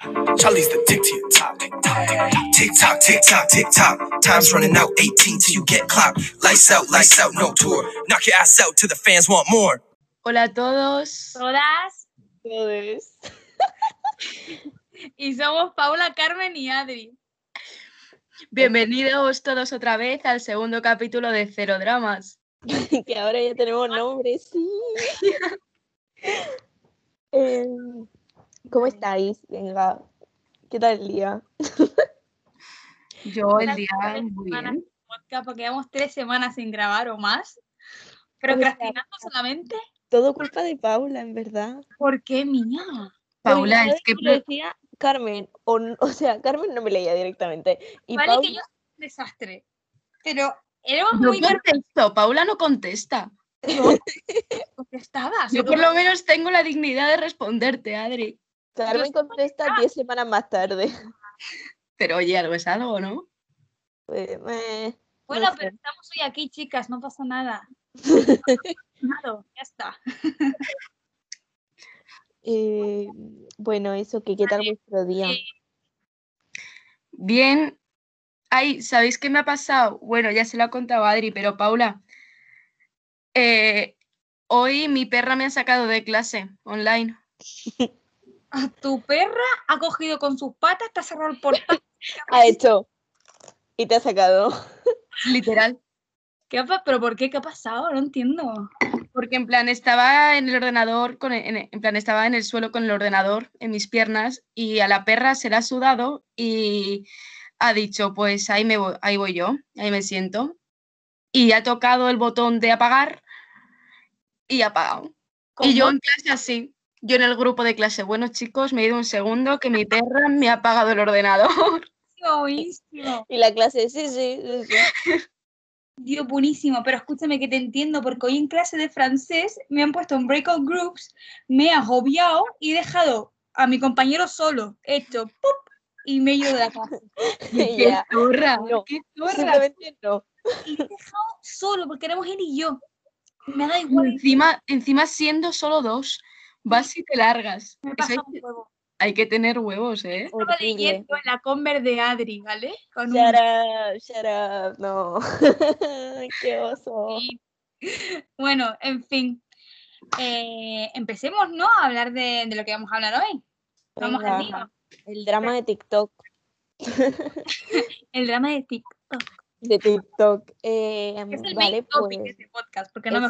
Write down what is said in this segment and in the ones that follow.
Charlie's the tick to your top. Tick tock, tick tock, tick tock. Time's running out. 18 till you get clocked. Lights out, lights out, no tour. Knock your ass out till the fans want more. Hola a todos. Todas. Todos. Y somos Paula, Carmen y Adri. Bienvenidos todos otra vez al segundo capítulo de Cero Dramas. que ahora ya tenemos nombre, sí. Em, ¿Cómo estáis? Venga, ¿qué tal el día? Yo el día muy bien. podcast porque llevamos tres semanas sin grabar o más. ¿Cómo Procrastinando solamente. Todo culpa de Paula, en verdad. ¿Por qué mía? Paula, es que lo decía Carmen, o, o sea, Carmen no me leía directamente. Y vale Paula, que yo soy un desastre. Pero éramos yo muy contesto, Paula no contesta. contestadas. Yo por lo menos tengo la dignidad de responderte, Adri. Carmen contesta 10 semanas más tarde. Pero oye, algo es algo, ¿no? Pues, Bueno, no sé. pero estamos hoy aquí, chicas, no pasa nada. Nada, ya está. Eh, bueno, eso, que qué tal vuestro día. Eh, Bien. Ay, ¿sabéis qué me ha pasado? Bueno, ya se lo ha contado Adri, pero Paula, eh, hoy mi perra me ha sacado de clase online. A tu perra ha cogido con sus patas, te ha cerrado el portal. Ha hecho. Y te ha sacado. Literal. ¿Qué ¿Pero por qué? ¿Qué ha pasado? No entiendo. Porque en plan estaba en el ordenador, con el- en, e- en plan estaba en el suelo con el ordenador en mis piernas y a la perra se la ha sudado y ha dicho, pues ahí, me voy, ahí voy yo, ahí me siento. Y ha tocado el botón de apagar y ha apagado. Y yo en clase así, yo en el grupo de clase, bueno chicos, me he ido un segundo que mi perra me ha apagado el ordenador. Buenísimo. Y la clase, sí, sí, sí, sí. Dios, buenísimo. Pero escúchame que te entiendo, porque hoy en clase de francés me han puesto en breakout groups, me he agobiado y he dejado a mi compañero solo. He hecho ¡pup! y me he ido de la clase. ¡Qué zorra! No, ¡Qué zorra! No. Y he dejado solo, porque éramos él y yo. Me da igual. encima, encima siendo solo dos, vas y te largas. Me Eso hay, un que- huevo. hay que tener huevos, ¿eh? Estaba leyendo en la Conver de Adri, ¿vale? Con un- Shut up, shut up, no. Qué oso. Bueno, en fin. Eh, empecemos, ¿no? A hablar de, de lo que vamos a hablar hoy. Vamos al Venga, lío. El drama de TikTok. El drama de TikTok. De TikTok. Eh, Es el vale, main topic de pues. este podcast, porque no me.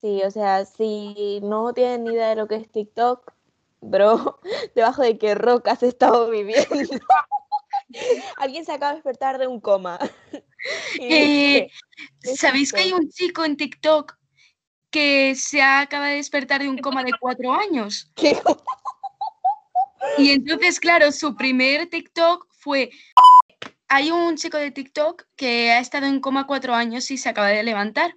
Sí, o sea, si no tienen ni idea de lo que es TikTok, bro, debajo de qué roca has estado viviendo. Alguien se acaba de despertar de un coma. Eh, ¿Sabéis que hay un chico en TikTok que se acaba de despertar de un coma de cuatro años? ¿Qué? Y entonces, claro, su primer TikTok fue... Hay un chico de TikTok que ha estado en coma cuatro años y se acaba de levantar.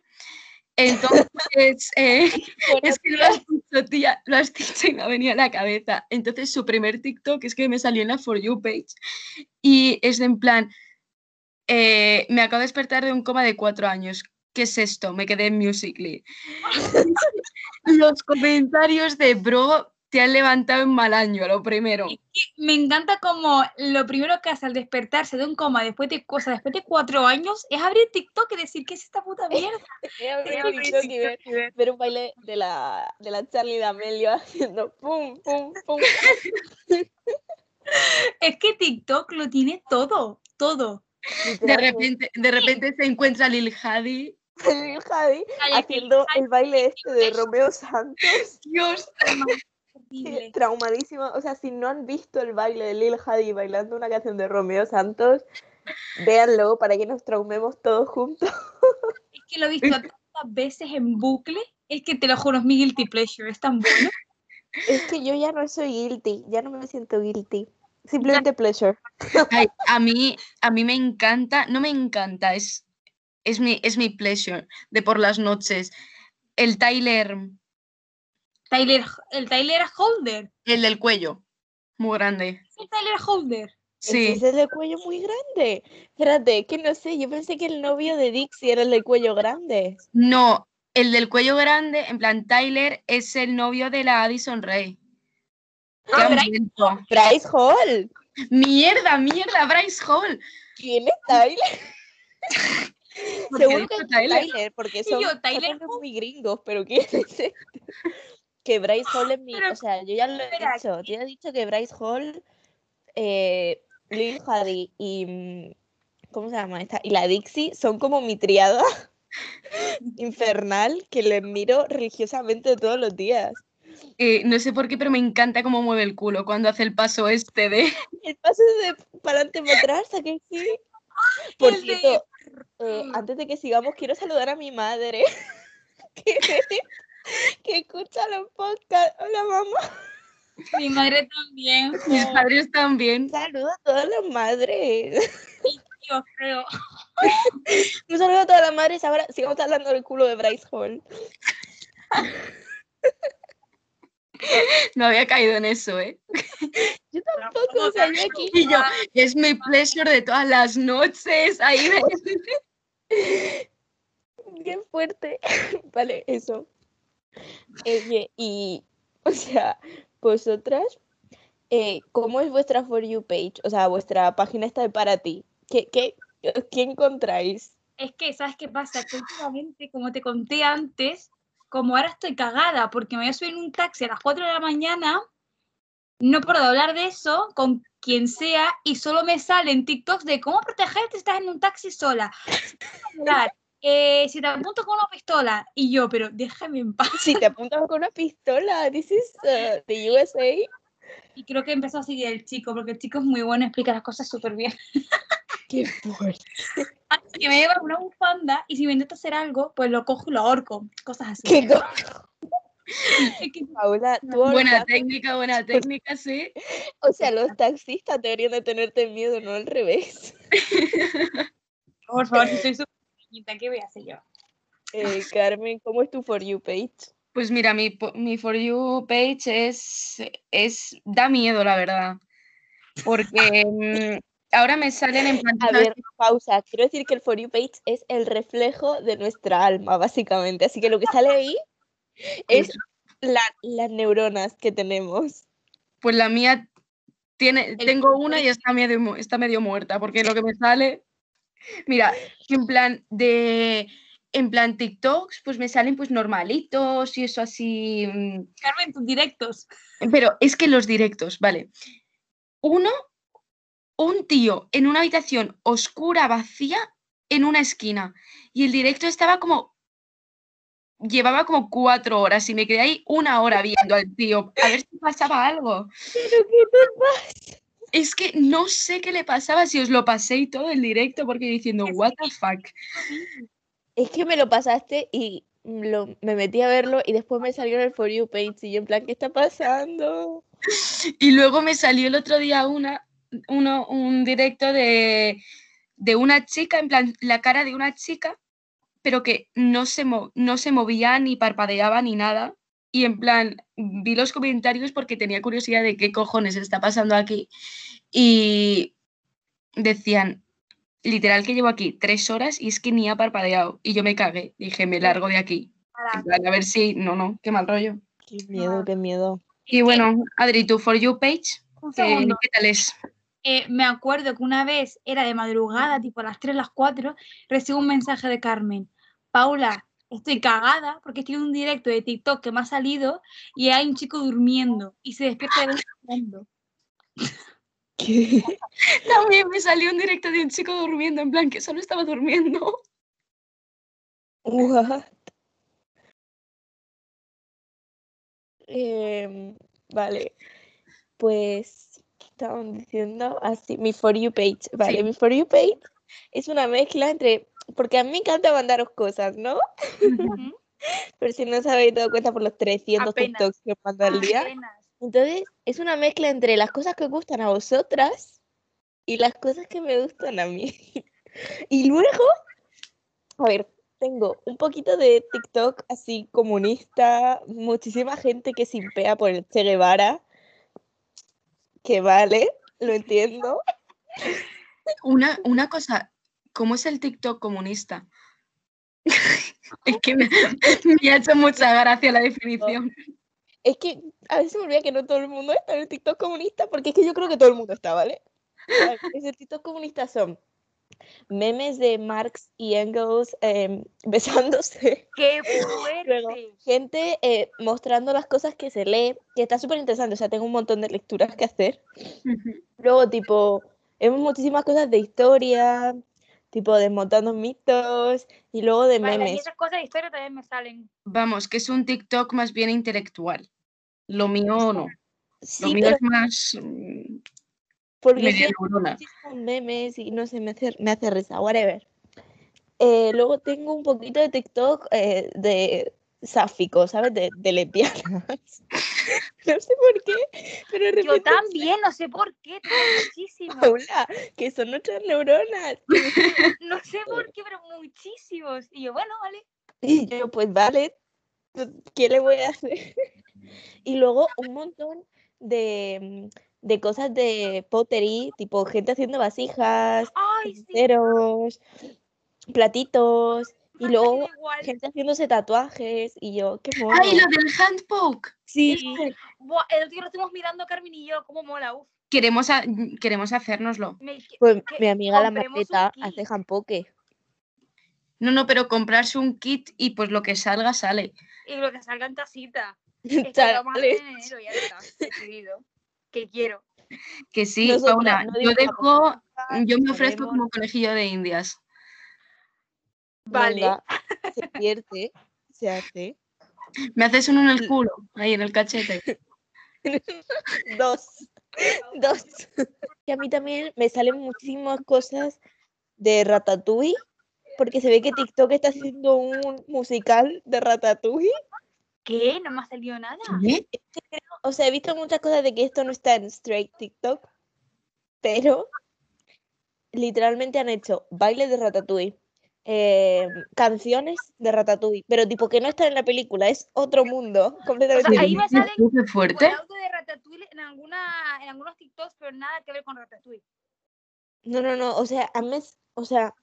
Entonces, eh, es que lo has dicho, tía, lo has dicho y me ha venido a la cabeza. Entonces, su primer TikTok es que me salió en la For You page y es de en plan, eh, me acabo de despertar de un coma de cuatro años. ¿Qué es esto? Me quedé en Musically. Los comentarios de bro te han levantado en mal año, lo primero. Me encanta como lo primero que hace al despertarse de un coma después de cosas, después de cuatro años, es abrir TikTok y decir, ¿qué es esta puta mierda? TikTok y ver, un baile de la, de la Charlie D'Amelio haciendo pum, pum, pum. Es que TikTok lo tiene todo, todo. De repente, de repente se encuentra Lil Hadi. Lil Javi Calla, haciendo el baile este de Romeo Santos. Dios. Horrible. Traumadísima. O sea, si no han visto el baile de Lil Hadi bailando una canción de Romeo Santos, véanlo para que nos traumemos todos juntos. Es que lo he visto tantas veces en bucle, es que te lo juro, es mi guilty pleasure, es tan bueno. Es que yo ya no soy guilty, ya no me siento guilty. Simplemente pleasure. Ay, a mí, a mí me encanta, no me encanta, es, es, mi, es mi pleasure de por las noches. El Tyler, Tyler, el Tyler Holder. el del cuello, muy grande. Es el Tyler Holder. Sí, Ese es el de cuello muy grande. Espérate, que no sé, yo pensé que el novio de Dixie era el de cuello grande. no, el del cuello grande, en plan, Tyler es el novio de la Addison Rae. ¿Qué han Bryce? Bryce Hall. Mierda, mierda, Bryce Hall. ¿Quién es Tyler? Seguro que es Tyler. Tyler, porque son, yo, son Tyler nombres muy gringos, pero ¿quién es este? Que Bryce Hall es mi... Pero, o sea, yo ya lo he dicho. Yo ya he dicho que Bryce Hall, eh, Lil Hadi y... mm, ¿Cómo se llama esta? Y la Dixie son como mi triada infernal que les miro religiosamente todos los días. Eh, no sé por qué, pero me encanta cómo mueve el culo cuando hace el paso este de. El paso de para adelante para atrás, ¿a que sí? Por cierto, eh, antes de que sigamos, quiero saludar a mi madre que, que escucha los podcasts. Hola, mamá. Mi madre también. Mis padres también. Saludo a todas las madres. Yo creo. Un saludo a todas las madres. Ahora sigamos hablando del culo de Bryce Hall. No había caído en eso, ¿eh? Yo tampoco, o sea, yo aquí. Y yo, es mi pleasure de todas las noches. Ahí de- Bien fuerte. Vale, eso. Y, o sea, vosotras, eh, ¿cómo es vuestra For You page? O sea, vuestra página está de para ti. ¿Qué, qué, qué encontráis? Es que, ¿sabes qué pasa? Que últimamente, como te conté antes, como ahora estoy cagada porque me voy a subir en un taxi a las 4 de la mañana, no puedo hablar de eso con quien sea y solo me salen TikToks de cómo protegerte si estás en un taxi sola. Eh, si te apunto con una pistola y yo, pero déjame en paz. Si te apuntas con una pistola, this is uh, the USA. Y creo que empezó a seguir el chico, porque el chico es muy bueno, explica las cosas súper bien. Qué fuerte. Así que me lleva una bufanda y si me intenta hacer algo, pues lo cojo y lo ahorco. Cosas así. Qué co- Es que Paula, tú Buena técnica, buena técnica, sí. O sea, los taxistas deberían de tenerte miedo, no al revés. Por favor, si soy súper ¿qué voy a hacer yo? Eh, Carmen, ¿cómo es tu For You page? Pues mira, mi, mi For You page es, es. da miedo, la verdad. Porque mm, ahora me salen en plan. A ver, pausa. Quiero decir que el For You page es el reflejo de nuestra alma, básicamente. Así que lo que sale ahí es la- las neuronas que tenemos. Pues la mía tiene, tengo una y está medio, está medio muerta, porque lo que me sale, mira, en plan de, en plan TikToks, pues me salen pues normalitos y eso así, mm, Carmen, tus directos. pero es que los directos, vale. Uno, un tío en una habitación oscura, vacía, en una esquina, y el directo estaba como llevaba como cuatro horas y me quedé ahí una hora viendo al tío a ver si pasaba algo. ¿Pero qué te pasa? Es que no sé qué le pasaba si os lo pasé y todo el directo porque diciendo, what the fuck. Es que me lo pasaste y lo- me metí a verlo y después me salió en el For You page y yo en plan, ¿qué está pasando? Y luego me salió el otro día una, uno, un directo de, de una chica, en plan, la cara de una chica, pero que no se, mo- no se movía ni parpadeaba ni nada. Y en plan, vi los comentarios porque tenía curiosidad de qué cojones está pasando aquí. Y decían, literal que llevo aquí tres horas y es que ni ha parpadeado. Y yo me cagué. Dije, me largo de aquí. En plan, a ver si, no, no, qué mal rollo. Qué miedo, qué miedo. Y bueno, Adri, tu For You page, Un ¿qué, segundo. qué tal es? Eh, me acuerdo que una vez era de madrugada, tipo a las 3, las 4, recibo un mensaje de Carmen. Paula, estoy cagada porque estoy en un directo de TikTok que me ha salido y hay un chico durmiendo y se despierta de vez en cuando. ¿Qué? También me salió un directo de un chico durmiendo, en plan que solo estaba durmiendo. What? Em, vale, pues, ¿qué estaban diciendo? Así, mi For You page. Vale, Sí. mi For You page es una mezcla entre, porque a mí me encanta mandaros cosas, ¿no? Pero si no os habéis dado cuenta por los 300 Apenas. TikToks que os mando al día. Apenas. Entonces, es una mezcla entre las cosas que os gustan a vosotras y las cosas que me gustan a mí. Y luego, a ver, tengo un poquito de TikTok así comunista, muchísima gente que simpea por el Che Guevara, que vale, lo entiendo. Una, una cosa, ¿cómo es el TikTok comunista? es que me, me ha hecho mucha gracia la definición. Es que a veces me olvida que no todo el mundo está en el TikTok comunista, porque es que yo creo que todo el mundo está, ¿vale? Sea, Ese TikTok comunista son memes de Marx y Engels em, besándose, ¡Qué fuerte! gente eh, mostrando las cosas que se lee, que está súper interesante, o sea, tengo un montón de lecturas que hacer. Luego, tipo, vemos muchísimas cosas de historia, tipo, desmontando mitos, y luego de Vale, y memes. esas cosas de historia también me salen. Vamos, que es un TikTok más bien intelectual. Lo mío no. Lo Sí, mío pero es más mm, porque neurona. muchísimos memes y no sé, me hace, me hace risa, whatever. Eh, luego tengo un poquito de TikTok eh, de sáfico, ¿sabes? De, de lesbianas. no sé por qué, pero de Yo también, no sé por qué, tengo muchísimos. Paula, que son nuestras neuronas. No sé por qué, pero muchísimos. Y yo, bueno, vale. Y yo, pues vale, ¿qué le voy a hacer? Y luego un montón de, mm, de cosas de pottery, tipo gente haciendo vasijas, Ay, sí. ceros, platitos, y luego gente haciéndose tatuajes, y yo, qué mono. ¡Ay, lo del handpoke! Sí, Buah, el otro día lo estuvimos mirando Carmen y yo, cómo mola, uf. Queremos, a- queremos hacérnoslo. Me- pues que mi amiga la maceta hace jampoque. No, no, pero comprarse un kit y pues lo que salga, sale. Y lo que salga en casita. Es que lo enero, ya está, decidido. Que quiero. Que sí, Nosotras Paula, no yo dejo, yo me ofrezco como conejillo de indias. Vale. Venga, se pierde, se hace. Me haces uno en el culo, ahí en el cachete. Dos. Dos. Y a mí también me salen muchísimas cosas de Ratatouille, porque se ve que TikTok está haciendo un musical de Ratatouille. ¿Qué? No me ha salido nada. ¿Qué? O sea, he visto muchas cosas de que esto no está en straight TikTok, pero literalmente han hecho baile de Ratatouille, eh, canciones de Ratatouille, pero tipo que no están en la película, es otro mundo completamente O sea, ahí me distinto. salen Qué fuerte. De Ratatouille en, alguna, en algunos TikToks, pero nada que ver con Ratatouille. No, no, no, o sea, a mes- o sea,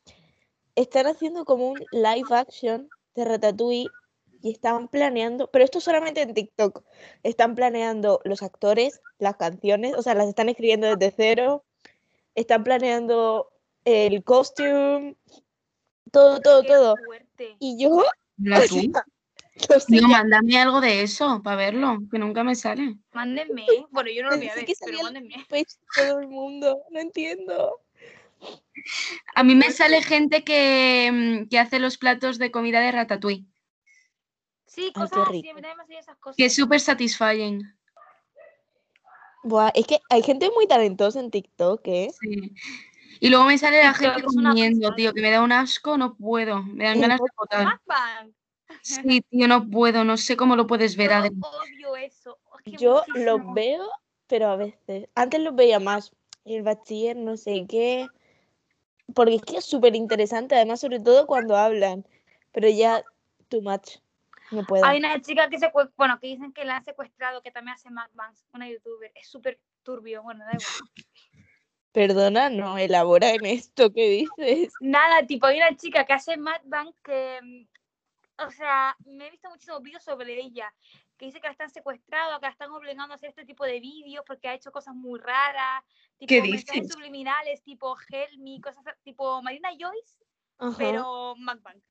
están haciendo como un live action de Ratatouille y están planeando, pero esto solamente en TikTok, están planeando los actores, las canciones, o sea, las están escribiendo desde cero, están planeando el costume, todo, todo, todo. Y yo, no qué- mándame algo de eso para verlo, que nunca me sale. Mándenme. Bueno, yo no lo voy a ver, pero mándenme. todo el mundo, no entiendo. A mí me sale gente que, mm, que hace los platos de comida de ratatouille, Sí, Ay, cosas qué así. A mí rico. también me salen esas cosas. que es súper satisfying. Buah, es que hay gente muy talentosa en TikTok, ¿eh? Sí. Y luego me sale la gente comiendo, pasada. tío, que me da un asco, no puedo. Me dan ganas de. Mukbang. Sí, tío, no puedo, no sé cómo lo puedes ver, Yo odio eso. Yo muchísimo. veo, pero a veces. Antes los veía más. El bachiller, no sé qué. Porque es que es súper interesante, además, sobre todo cuando hablan. Pero ya, too much. No puedo. Hay una chica que se bueno, que dicen que la han secuestrado, que también hace mukbangs, una youtuber. Es súper turbio, bueno, da igual. Perdona, no elabora en esto que dices. Nada, tipo, hay una chica que hace mukbang que, mm, o sea, me he visto muchísimos vídeos sobre ella, que dice que la están secuestrando, que la están obligando a hacer este tipo de vídeos porque ha hecho cosas muy raras, tipo ¿Qué mensajes dices? subliminales, tipo Help Me, cosas tipo Marina Joyce, Ajá. pero mukbang.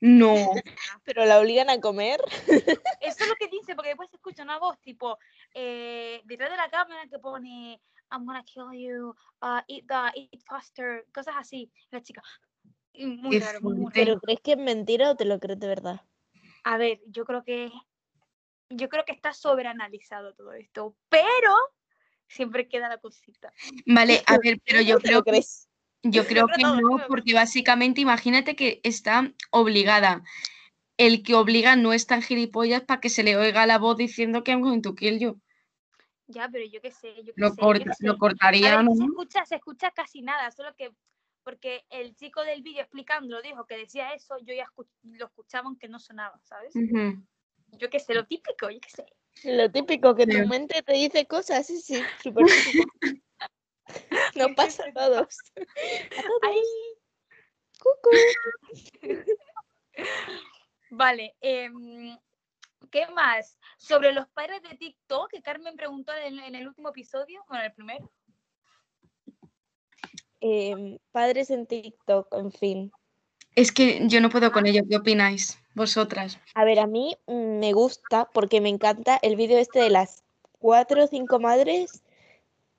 No. Pero la obligan a comer. Eso es lo que dice, porque después se escucha una voz tipo eh, detrás de la cámara que pone I'm gonna kill you, uh, eat the, eat faster, cosas así. La chica. y Muy raro, muy, raro. ¿Pero crees que es mentira o te lo crees de verdad? A ver, yo creo que yo creo que está sobreanalizado todo esto, pero siempre queda la cosita. Vale, a ver, pero yo ¿No te lo creo que? Yo creo que no, porque básicamente imagínate que está obligada. El que obliga no es tan gilipollas para que se le oiga la voz diciendo que I'm going to kill you. Ya, pero yo qué sé, yo qué Lo, sé, yo corta- qué sé. lo A cortaría, ver, ¿no? se escucha, se escucha casi nada, solo que porque el chico del vídeo explicándolo dijo que decía eso, yo ya lo escuchaba aunque no sonaba, ¿sabes? Yo qué sé, lo típico, yo qué sé. Lo típico, que tu Sí. mente te dice cosas, sí, sí, súper típico. Nos pasa a todos. A todos. Ay, Cucú. vale, em, ¿Qué más? Sobre los padres de TikTok, que Carmen preguntó en, en el último episodio, bueno, el primero. Em, padres en TikTok, en fin. Es que yo no puedo con ello. ¿Qué opináis vosotras? A ver, a mí mm, me gusta porque me encanta el vídeo este de las cuatro o cinco madres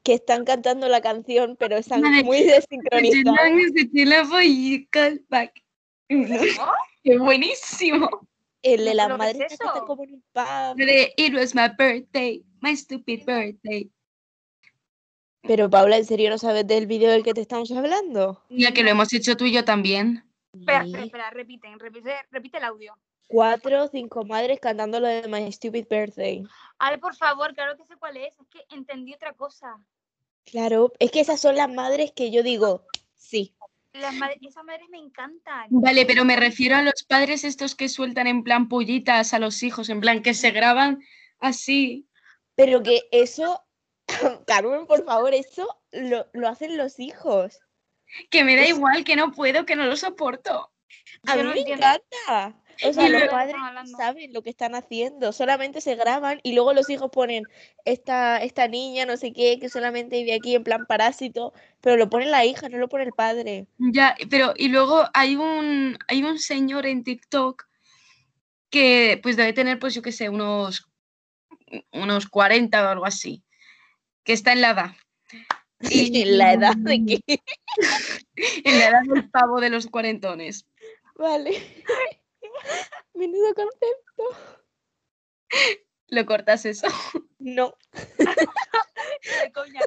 que están cantando la canción, pero están Madre, muy desincronizadas. ¡Qué buenísimo! El de la ¿Pero qué madre es eso? como en un pub. It was my birthday, my stupid birthday. Pero Paula, ¿en serio no sabes del vídeo del que te estamos hablando? Ya que lo hemos hecho tú y yo también. Espera, Sí. espera, espera, repiten, repite, repite el audio. Cuatro o cinco madres cantando lo de My Stupid Birthday. Ay, por favor, claro que sé cuál es. Es que entendí otra cosa. Claro, es que esas son las madres que yo digo, sí. Las madres, esas madres me encantan. Vale, pero me refiero a los padres estos que sueltan en plan pullitas a los hijos, en plan que se graban así. Pero que eso, Carmen, por favor, eso lo, lo hacen los hijos. Que me da Es- igual, que no puedo, que no lo soporto. A Yo mí no me entiendo. encanta. O sea, los padres no saben lo que están haciendo, solamente se graban y luego los hijos ponen esta, esta niña, no sé qué, que solamente vive aquí en plan parásito, pero lo pone la hija, no lo pone el padre. Ya, pero y luego hay un hay un señor en TikTok que pues debe tener pues yo qué sé, unos unos 40 o algo así, que está en la edad. Y- la edad de que. En la edad del pavo de los cuarentones. Vale. Menudo concepto. Lo cortas eso. No. De coña.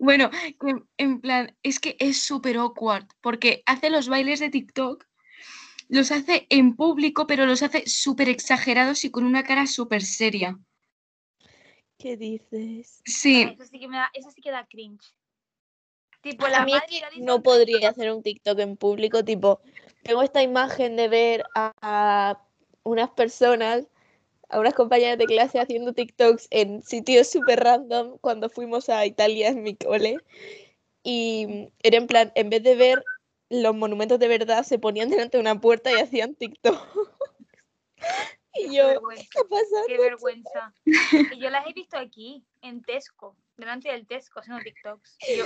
Bueno, que en plan, es que es súper awkward porque hace los bailes de TikTok, los hace en público, pero los hace súper exagerados y con una cara súper seria. ¿Qué dices? Sí, Eso sí que me da, eso sí que da cringe. Tipo, A mí no podría hacer un TikTok en público, tipo, tengo esta imagen de ver a, a unas personas, a unas compañeras de clase haciendo TikToks en sitios súper random cuando fuimos a Italia en mi cole. Y era en plan, en vez de ver los monumentos de verdad, se ponían delante de una puerta y hacían TikTok. y Qué yo, ¿qué está pasando? qué vergüenza. Y yo las he visto aquí, en Tesco, delante del Tesco, haciendo TikToks. Y yo-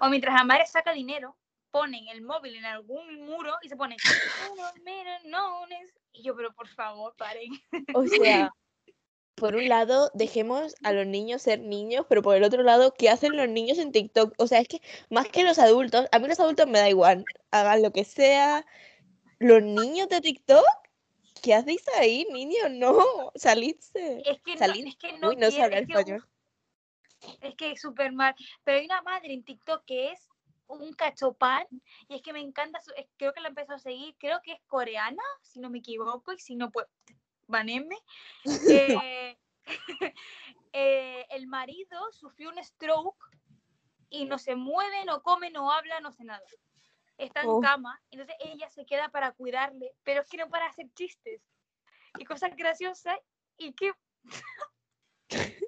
o mientras la madre saca dinero, ponen el móvil en algún muro y se ponen. "Unos melones". Y yo, pero por favor, paren. O sea, por un lado, dejemos a los niños ser niños, pero por el otro lado, ¿qué hacen los niños en TikTok? O sea, es que más que los adultos, a mí los adultos me da igual, hagan lo que sea. Los niños de TikTok, ¿qué hacéis ahí, niños? No, salidse. Es que no, es que no Uy, no que, español. Es que es súper mal. Pero hay una madre en TikTok que es un cachopán y es que me encanta, su- es- creo que la empezó a seguir, creo que es coreana, si no me equivoco, y si no, pues, banenme. Eh, eh, el marido sufrió un stroke y no se mueve, no come, no habla, no hace nada. Está en Oh. cama, entonces ella se queda para cuidarle, pero es que no para hacer chistes y cosas graciosas y que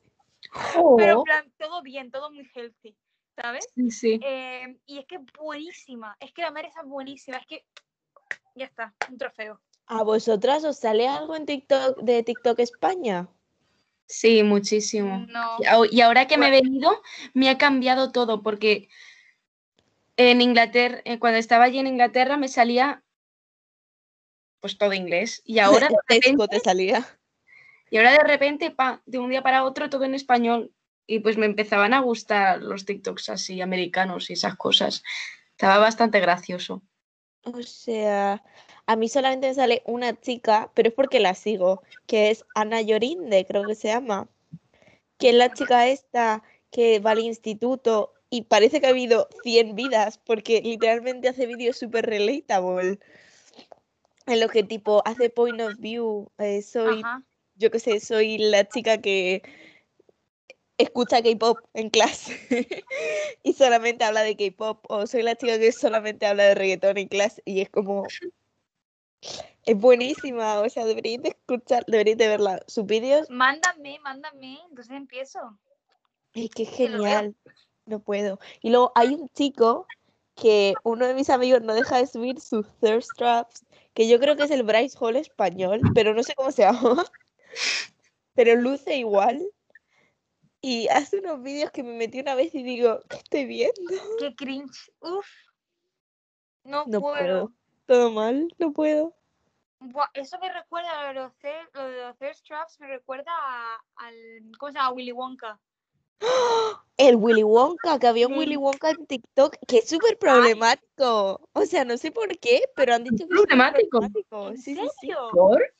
pero en plan, todo bien, todo muy healthy, ¿sabes? sí, sí. Eh, y es que es buenísima, es que la madre es buenísima, es que ya está, un trofeo. ¿A vosotras os sale algo en TikTok de TikTok España? Sí, muchísimo. No, Y ahora que me he venido, me ha cambiado todo porque en Inglaterra, eh, cuando estaba allí en Inglaterra, me salía pues todo inglés. Y ahora Tesco te salía. Y ahora de repente, pa, de un día para otro, todo en español. Y pues me empezaban a gustar los TikToks así americanos y esas cosas. Estaba bastante gracioso. O sea, a mí solamente me sale una chica, pero es porque la sigo, que es Ana Llorinde, creo que se llama. Que es la chica esta que va al instituto y parece que ha habido 100 vidas, porque literalmente hace vídeos súper relatable. En lo que tipo hace point of view, eh, soy, ajá. Yo qué sé, soy la chica que escucha K-pop en clase y solamente habla de K-pop, o soy la chica que solamente habla de reggaetón en clase y es como es buenísima, o sea, deberíais de escuchar, deberíais de verla. Sus vídeos Mándame, mándame, entonces empiezo. es que es genial. No puedo. Y luego hay un chico que uno de mis amigos no deja de subir sus thirst traps, que yo creo que es el Bryce Hall español, pero no sé cómo se llama. Pero luce igual. Y hace unos vídeos que me metí una vez y digo, ¿qué estoy viendo? Qué cringe. Uf. No, No puedo. puedo. Todo mal, no puedo. Buah, eso me recuerda a lo de los, lo de los thirst traps, me recuerda a- al. ¿Cómo se llama? Willy Wonka. El Willy Wonka, que había un Sí. Willy Wonka en TikTok que es súper problemático. O sea, no sé por qué, pero han dicho que es ¿Problemático? problemático. ¿En Sí, sí, sí. serio? ¿Por?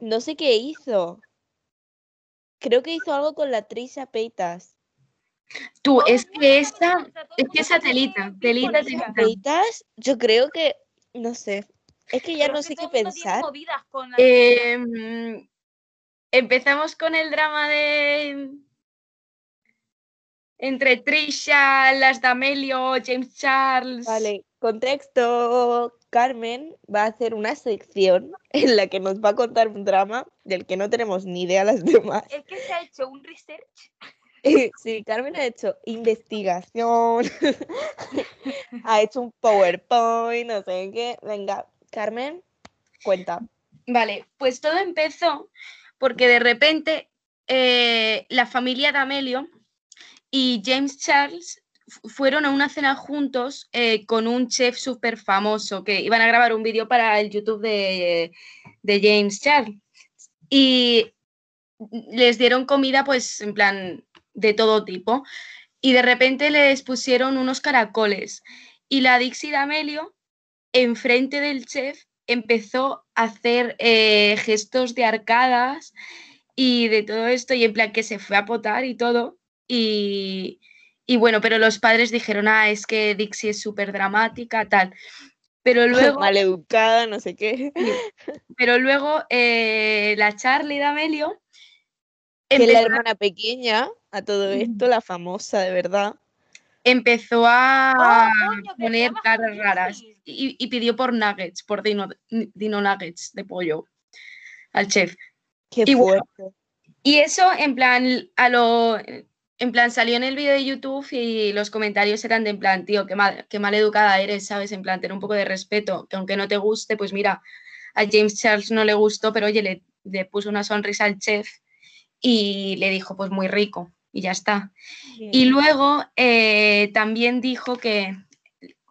No sé qué hizo. Creo que hizo algo con la Trisha Peitas. Tú, Todo es que esa, es que esa telita, telita, telita. Peitas, yo creo que, no sé. Es que ya Pero no sé qué pensar. movidas con la Eh, mm, empezamos con el drama de entre Trisha, las D'Amelio, James Charles. Vale, contexto. Carmen va a hacer una sección en la que nos va a contar un drama del que no tenemos ni idea las demás. Es que se ha hecho un research. Sí, Carmen ha hecho investigación, ha hecho un PowerPoint, no sé qué. Venga, Carmen, cuenta. Vale, pues todo empezó porque de repente eh, la familia D'Amelio y James Charles fueron a una cena juntos eh, con un chef súper famoso que iban a grabar un vídeo para el YouTube de, de James Charles. Y les dieron comida, pues en plan de todo tipo. Y de repente les pusieron unos caracoles. Y la Dixie D'Amelio, enfrente del chef, empezó a hacer eh, gestos de arcadas y de todo esto, y en plan que se fue a potar y todo. Y, y bueno, pero los padres dijeron, ah, es que Dixie es súper dramática, tal. Pero luego, Maleducada, no sé qué. pero luego eh, la Charlie D'Amelio Que la a- hermana pequeña a todo esto, la famosa, de verdad. empezó a Oh, coño, que poner caras raras y, y pidió por nuggets, por dino, dino nuggets de pollo al chef. Qué Y bueno. Y eso, en plan, a lo. En plan, salió en el vídeo de YouTube y los comentarios eran de en plan, tío, qué mal, qué mal educada eres, ¿sabes? En plan, tener un poco de respeto, que aunque no te guste, pues mira, a James Charles no le gustó, pero oye, le, le puso una sonrisa al chef y le dijo, pues muy rico, y ya está. Y luego eh, también dijo que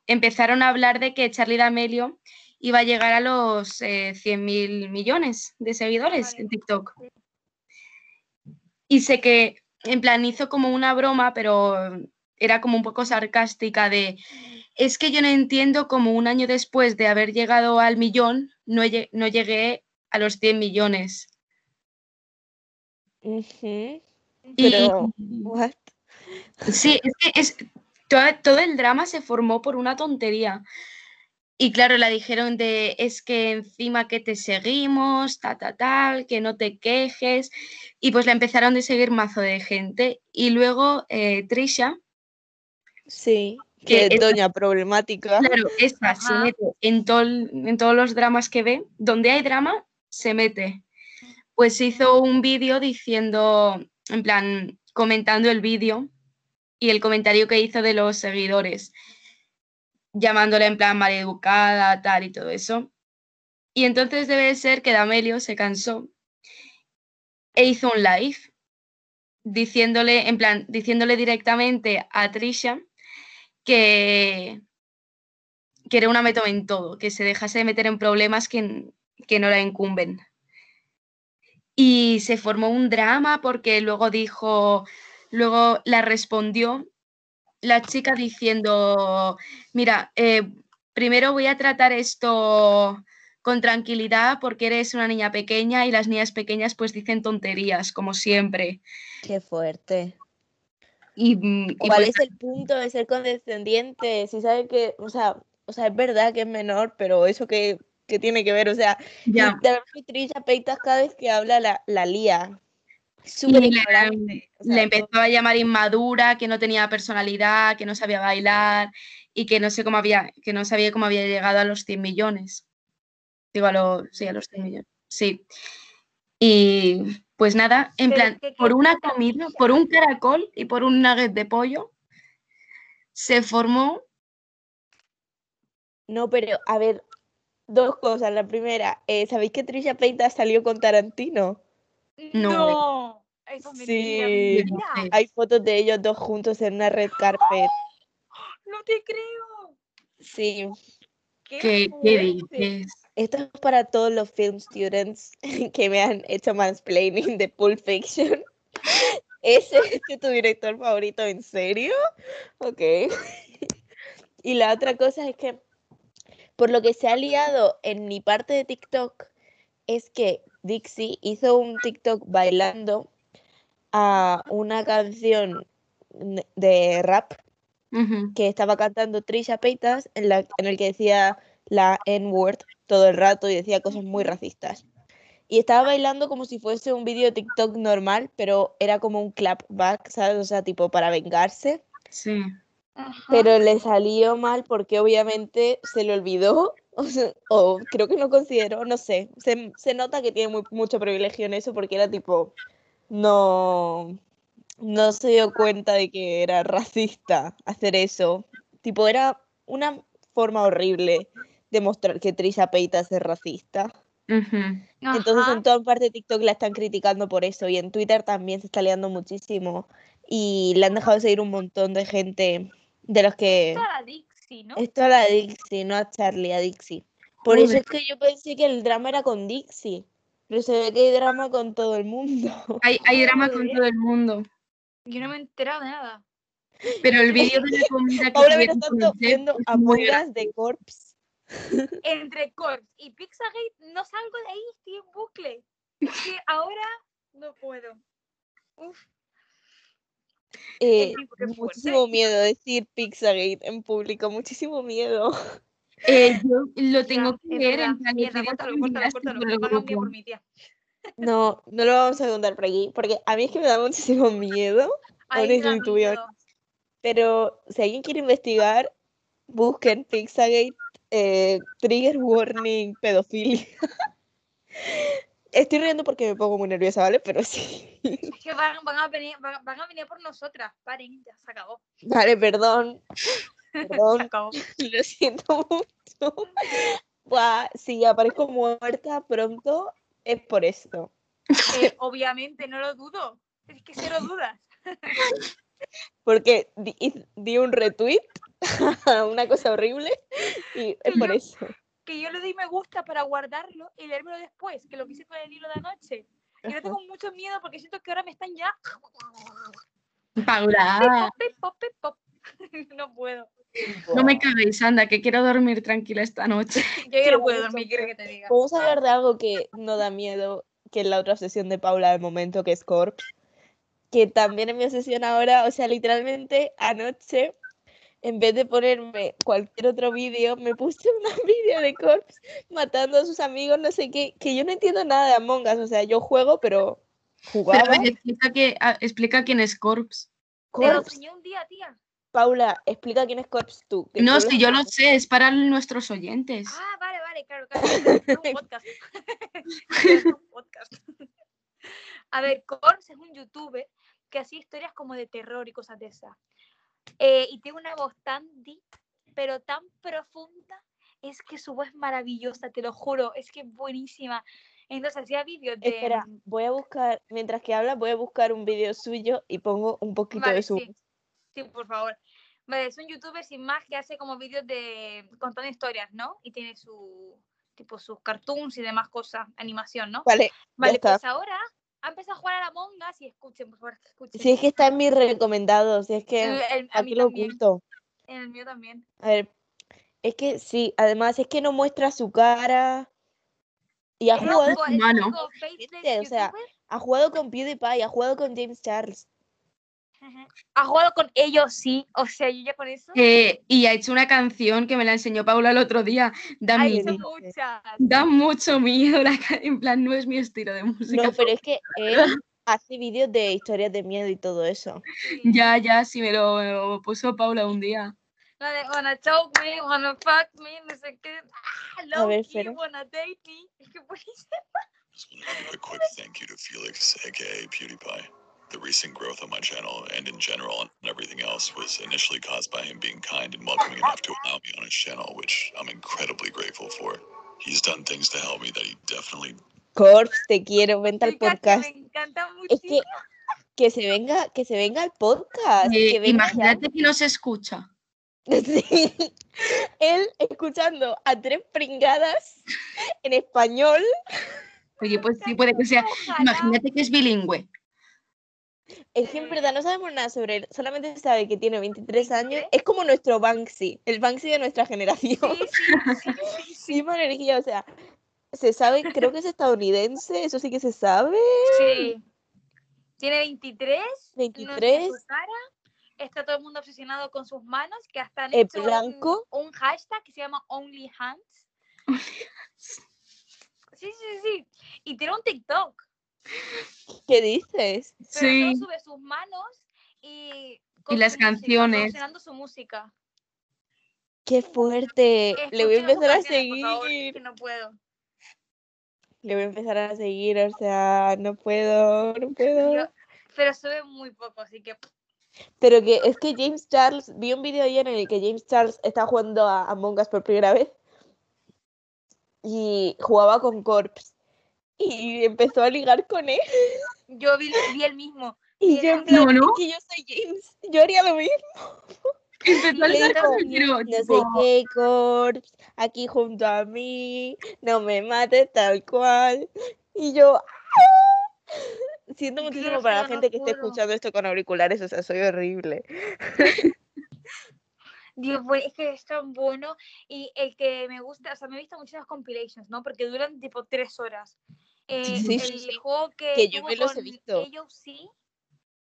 empezaron a hablar de que Charlie D'Amelio iba a llegar a los eh, 100.000 millones de seguidores Vale. en TikTok. Y sé que, en plan, hizo como una broma, pero era como un poco sarcástica de, es que yo no entiendo cómo un año después de haber llegado al millón, no, no llegué a los 100 millones. Ujú, Y- Pero, what? Sí, es que es, todo, todo el drama se formó por una tontería. Y claro, la dijeron de, es que encima que te seguimos, ta, ta, tal, que no te quejes. Y pues la empezaron de seguir mazo de gente. Y luego eh, Trisha, Sí, Que que esta- doña problemática. claro, esta se mete en, en todos los dramas que ve. Donde hay drama, se mete. Pues hizo un vídeo diciendo, en plan, comentando el vídeo y el comentario que hizo de los seguidores, llamándola en plan maleducada, tal y todo eso. Y entonces debe de ser que D'Amelio se cansó e hizo un live diciéndole, en plan, diciéndole directamente a Trisha que, que era una método en todo, que se dejase de meter en problemas que, que no la incumben. Y se formó un drama porque luego dijo, luego la respondió la chica diciendo, mira, eh, primero voy a tratar esto con tranquilidad porque eres una niña pequeña y las niñas pequeñas pues dicen tonterías, como siempre. Qué fuerte. Y, mm, y ¿Cuál pues, es el punto de ser condescendiente? Si sabe que, o sea, o sea, es verdad que es menor, pero eso que, que tiene que ver, o sea, ya. literalmente Trisha Peitas cada vez que habla la, la lía. Súper Y la- ignorante. o sea, le empezó a llamar inmadura, que no tenía personalidad, que no sabía bailar y que no sé cómo había, que no sabía cómo había llegado a los 100 millones. Digo, a los, sí, a los 100 millones. Sí. Y pues nada, en plan, que por una comida, por un caracol y por un nugget de pollo, se formó No, pero a ver, dos cosas. La primera, eh, ¿sabéis que Trisha Paytas salió con Tarantino? No. Eso es Sí. mentira, mentira. Hay fotos de ellos dos juntos en una red carpet. No te creo. Sí, Qué, ¿Qué, dices? esto es para todos los film students que me han hecho mansplaining de Pulp Fiction. ¿Es este tu director favorito? ¿En serio? Ok. Y la otra cosa es que, por lo que se ha liado en mi parte de TikTok, es que Dixie hizo un TikTok bailando a una canción de rap que estaba cantando Trisha Paytas en, la, en el que decía la N-word todo el rato y decía cosas muy racistas. Y estaba bailando como si fuese un vídeo de TikTok normal, pero era como un clapback, ¿sabes? O sea, tipo para vengarse. Sí. Ajá. Pero le salió mal porque obviamente se le olvidó, o, sea, o creo que no consideró, no sé. Se, se nota que tiene muy- mucho privilegio en eso porque era tipo, no, no se dio cuenta de que era racista hacer eso. Tipo, era una forma horrible de mostrar que Trisha Paytas es racista. Entonces Ajá. en toda parte de TikTok la están criticando por eso y en Twitter también se está liando muchísimo y le han dejado de seguir un montón de gente de los que... Esto a la Dixie, ¿no? Esto a la Dixie, no a Charlie, a Dixie. Por Uy, eso es que yo pensé que el drama era con Dixie, pero se ve que hay drama con todo el mundo. Hay, hay drama con todo el mundo. Yo no me he enterado de nada. Pero el vídeo de la comida que Paula me tuvieron está con tanto Jeff viendo es a muy Mongas de Corpse. Entre Corps y Pizzagate no salgo de ahí, estoy en bucle. Es que ahora no puedo. Uf, Eh, muchísimo miedo decir Pizzagate en público, muchísimo miedo. Eh, yo lo tengo que ver en plan. No, no lo vamos a contar por aquí, porque a mí es que me da muchísimo miedo. Be miedo. Pero si alguien quiere investigar, busquen Pizzagate, eh, Trigger Warning, pedofilia. Estoy riendo porque me pongo muy nerviosa, ¿vale? Pero sí. Es que van, van a venir, van, van a venir por nosotras. Paren, ya se acabó. Vale, perdón. Perdón, lo siento mucho. Buah, si aparezco muerta pronto, es por esto. Eh, obviamente, no lo dudo. Es que cero dudas. Porque di, un retweet a una cosa horrible y es por yo- eso. Que yo le di me gusta para guardarlo y leérmelo después, que lo que hice con el hilo de anoche. Y ahora tengo mucho miedo porque siento que ahora me están ya. Paula, Pip, pop, pip, pop. No puedo. No me caguéis, anda, que quiero dormir tranquila esta noche. Yo ya no puedo dormir, quiero que te diga. Vamos a hablar de algo que no da miedo, que es la otra obsesión de Paula del momento, que es Corpse. Que también es mi obsesión ahora, o sea, literalmente anoche, en vez de ponerme cualquier otro vídeo, me puse un vídeo de Corpse matando a sus amigos, no sé qué, que yo no entiendo nada de Among Us, o sea, yo juego, pero jugaba. ver, explica, que, a- explica quién es Corpse. Te lo Corpse, enseñé un día, tía. Paula, explica quién es Corpse tú. No, si yo lo sé, es para nuestros oyentes. Ah, vale, vale, claro, claro. Es un podcast. Es un podcast. A ver, Corps es un youtuber que hacía historias como de terror y cosas de esas. Eh, y tiene una voz tan deep, pero tan profunda. Es que su voz es maravillosa, te lo juro. Es que es buenísima. Entonces hacía vídeos de. Espera, voy a buscar, mientras que habla, voy a buscar un vídeo suyo y pongo un poquito Vale, de su... sí. Sí, por favor. Vale, es un youtuber sin más que hace como vídeos de contando historias, ¿no? Y tiene su tipo sus cartoons y demás cosas, animación, ¿no? Vale, Vale, está. pues ahora ha empezado a jugar a la Mongas y escuchen, por favor, que escuchen. Si es que está en mis recomendados, si es que el- a mí aquí lo también. oculto. En el mío también. A ver, es que sí, además es que no muestra su cara. Y ha jugado, o sea, ha jugado con PewDiePie, ha jugado con James Charles. Ha jugado con ellos, sí. O sea, yo ya con eso. Eh, y ha hecho una canción que me la enseñó Paula el otro día. Da, Ha miedo, hecho dice? muchas. da mucho miedo. La, en plan, no es mi estilo de música. No, pero es que él hace vídeos de historias de miedo y todo eso. Sí. Ya, ya, sí me lo, me lo puso Paula un día. La de wanna choke me, wanna fuck me, no sé qué. Ah, A ver, espera. wanna date me. Es que give a quick thank you to Felix, aka PewDiePie. The recent growth on my channel and in general and everything else was initially caused by him being kind and welcoming enough to allow me on his channel, which I'm incredibly grateful for. He's done things to help me that he definitely Corps, te quiero, vente al podcast. Me encanta Es que que se venga, que se venga al podcast. Eh, que venga imagínate que no se escucha. Sí. Él escuchando a tres pringadas en español. Oye, pues sí, puede que sea. Imagínate que es bilingüe. Es que en verdad no sabemos nada sobre él, solamente se sabe que tiene 23 años. Es como nuestro Banksy, el Banksy de nuestra generación. Sí, sí, sí, sí, sí. Misma energía, o sea, se sabe, creo que es estadounidense, eso sí que se sabe. Sí. Tiene 23. no sé 23. su cara. Está todo el mundo obsesionado con sus manos, que hasta han hecho un- blanco. Un, hashtag que se llama Only Hands. Sí, sí, sí. Y tiene un TikTok. ¿Qué dices? Pero Sí. solo sube sus manos y. Y las su música, canciones. su música. Qué fuerte. Le voy a empezar a favor, seguir. que no puedo. Le voy a empezar a seguir, o sea, no puedo, no puedo. Yo- pero sube muy poco, así que. Pero que es que James Charles, vi un vídeo ayer en el que James Charles está jugando a Among Us por primera vez y jugaba con Corps y empezó a ligar con él. Yo vi, vi el mismo. Y yo en no, plan, no. "Es que yo soy James, yo haría lo mismo. Empezó a ligar con No sé tipo, qué, Corps, aquí junto a mí, no me mates tal cual. Y yo, ¡ah! siento muchísimo para la no gente que esté escuchando esto con auriculares, o sea, soy horrible. Dios, pues, es que es tan bueno. Y el que me gusta, o sea, me he visto muchas compilations, ¿no? Porque duran tipo tres horas. Eh, Sí, el sí, sí. juego que, Que yo me los he visto. AOC,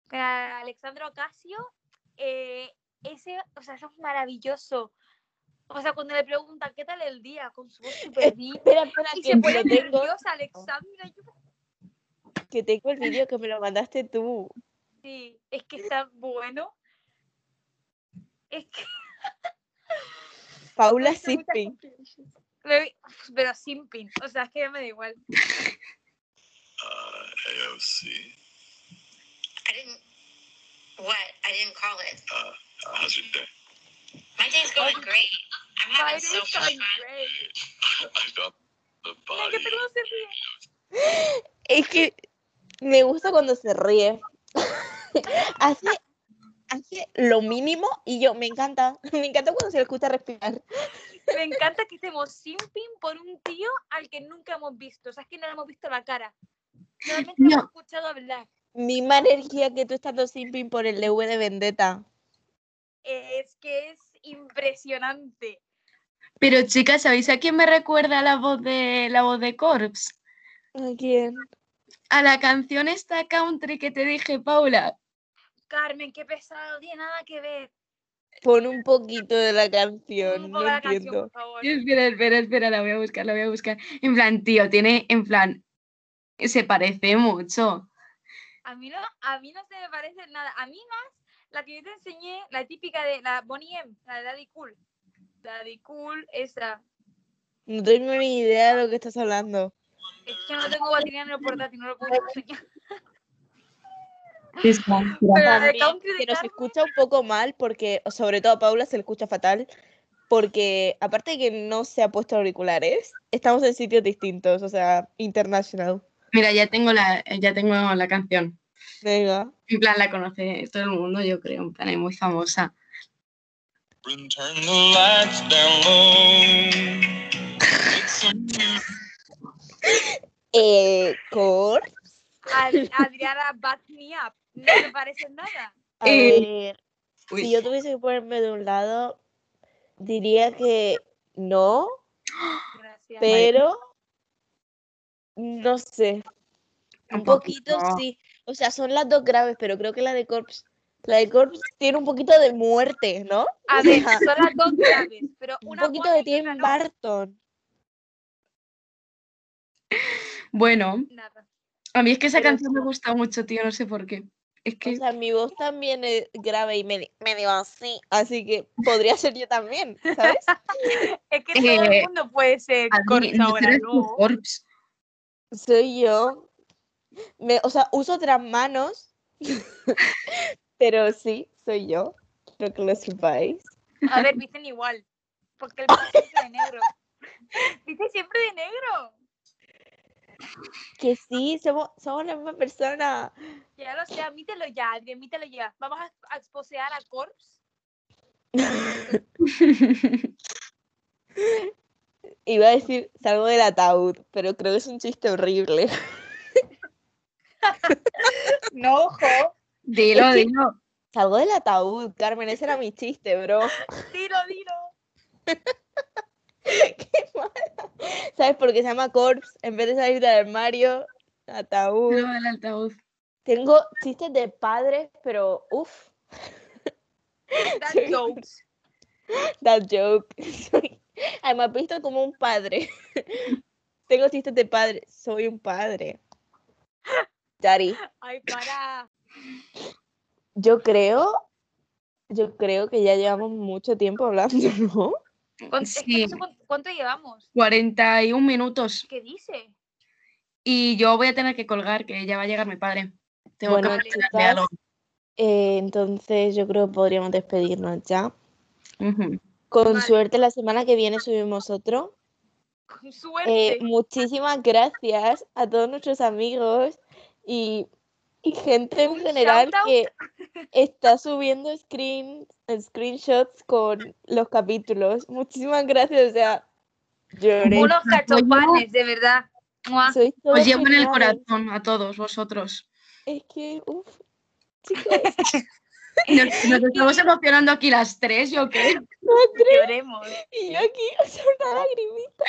con Alexandro Ocasio, eh, ese, o sea, eso es maravilloso. O sea, cuando le preguntan qué tal el día, con su voz súper deep, Espera, espera, y que se pone nerviosa Alexandra. y yo, que tengo el vídeo que me lo mandaste tú. sí, es que está bueno. Es que Paula Sipping. Vi- Pero sin pin, o sea, es que ya me da igual. uh, AOC. I didn't. What? I didn't call it. Uh, uh, how's your day? My day's going great. I'm My having so much fun. great. I got the body. Es que me gusta cuando se ríe. hace, hace lo mínimo y yo, me encanta. Me encanta cuando se le escucha respirar. Me encanta que estemos simping por un tío al que nunca hemos visto. O sea, es que no le hemos visto la cara. Normalmente lo No. hemos escuchado hablar. Misma energía que tú estando simping por el DV de Vendetta. Es que es impresionante. Pero chicas, ¿sabéis a quién me recuerda la voz de la voz de Corps? ¿A quién? A la canción esta country que te dije, Paula. Carmen, qué pesado, tiene nada que ver. Pon un poquito de la Un canción, poco no la canción, entiendo. por favor. Espera, espera, espera, la voy a buscar, la voy a buscar. En plan, tío, tiene, en plan, se parece mucho. A mí no, a mí no se me parece nada. A mí más, la que yo te enseñé, la típica de la Bonnie M, la de Daddy Cool. Daddy Cool, esa. No tengo ni idea de lo que estás hablando. Es que no tengo batería en el portátil, no lo puedo enseñar. De que nos escucha un poco mal porque, sobre todo a Paula se le escucha fatal, porque aparte de que no se ha puesto auriculares, estamos en sitios distintos, o sea, international. Mira, ya tengo la, ya tengo la canción. Venga. En plan, la conoce todo el mundo, yo creo. En plan, es muy famosa. Turn the lights down low. It's some Eh, Cor, Ad- Adriana Back Me Up. No me parece nada. a Eh, ver, Uy, si yo tuviese que ponerme de un lado, diría que no, Gracias. pero no sé. Un un poquito poquito. sí. O sea, son las dos graves, pero creo que la de Corps, la de Corps tiene un poquito de muerte, ¿no? A ver, son las dos graves, pero un poquito de Tim no. Burton. Bueno, Nada. a mí es que esa Pero canción me sí. gusta mucho, tío, no sé por qué. Es O sea, mi voz también es grave y me- medio así, así que podría ser yo también, ¿sabes? Es que todo Eh, el mundo puede ser no ahora, ¿no? Corps. Soy yo. Me, o sea, uso otras manos Pero sí, soy yo. Creo que lo sepáis. A ver, visten igual. Porque el siempre de negro. Viste siempre de negro. Que sí, somos, somos la misma persona. Ya lo sé, admítelo ya, admítelo ya. Vamos a, a exposear a Corps. Iba a decir salgo del ataúd, pero creo que es un chiste horrible. No, ojo. Dilo, Es que- dilo. Salgo del ataúd, Carmen, ese era mi chiste, bro. Dilo, dilo. Qué mala. ¿Sabes por qué se llama corpse? En vez de salir del armario, ataúd. Dilo del altavoz. Tengo chistes de padres, pero uff, That Sí. jokes. that joke. Soy- Ay, me has visto como un padre. Tengo chistes de padre, soy un padre. Daddy, Ay, para. yo creo, yo creo que ya llevamos mucho tiempo hablando, ¿no? ¿Cuánto, es que Sí. no sé cuánto, cuánto llevamos? 41 minutos. ¿Qué dice? Y yo voy a tener que colgar, que ya va a llegar mi padre. Tengo Bueno, que chicas, algo. eh, entonces yo creo que podríamos despedirnos ya. Con Vale. suerte la semana que viene subimos otro. Con suerte. Eh, muchísimas gracias a todos nuestros amigos y, y gente en general que está subiendo screen, screenshots con los capítulos. Muchísimas gracias, o sea, lloré. Unos cachopanes, de verdad. Os llevo en el corazón a todos vosotros. Es que, uff, chicos, Nos, nos estamos emocionando aquí las tres, yo creo. Lloremos. y yo aquí, o sea, una lagrimita.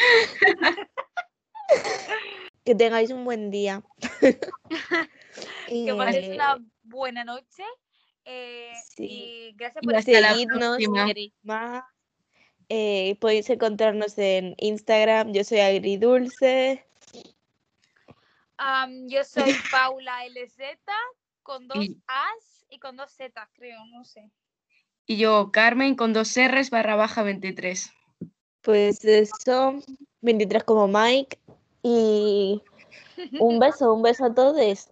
que tengáis un buen día. Que paséis Eh, una buena noche. Eh, sí. Y gracias por más. Eh, podéis encontrarnos en Instagram. Yo soy Agridulce. Am, yo soy Paula LZ con dos Y- As y con dos Z, creo, no sé. Y yo, Carmen, con dos R's barra baja 23. Pues eso, 23 como Mike. Y un beso, un beso a todos.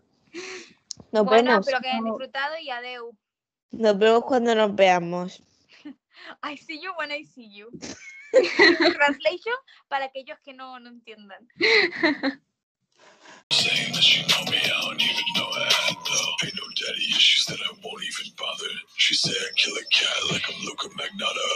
Nos bueno, vemos. espero que hayan disfrutado y adeu. Nos vemos cuando nos veamos. I see you when I see you. Translation para aquellos que no, no entiendan. Saying that she know me, I don't even know her at though. Ain't no daddy issues that I won't even bother. She say I kill a cat like I'm Luca Magnotta.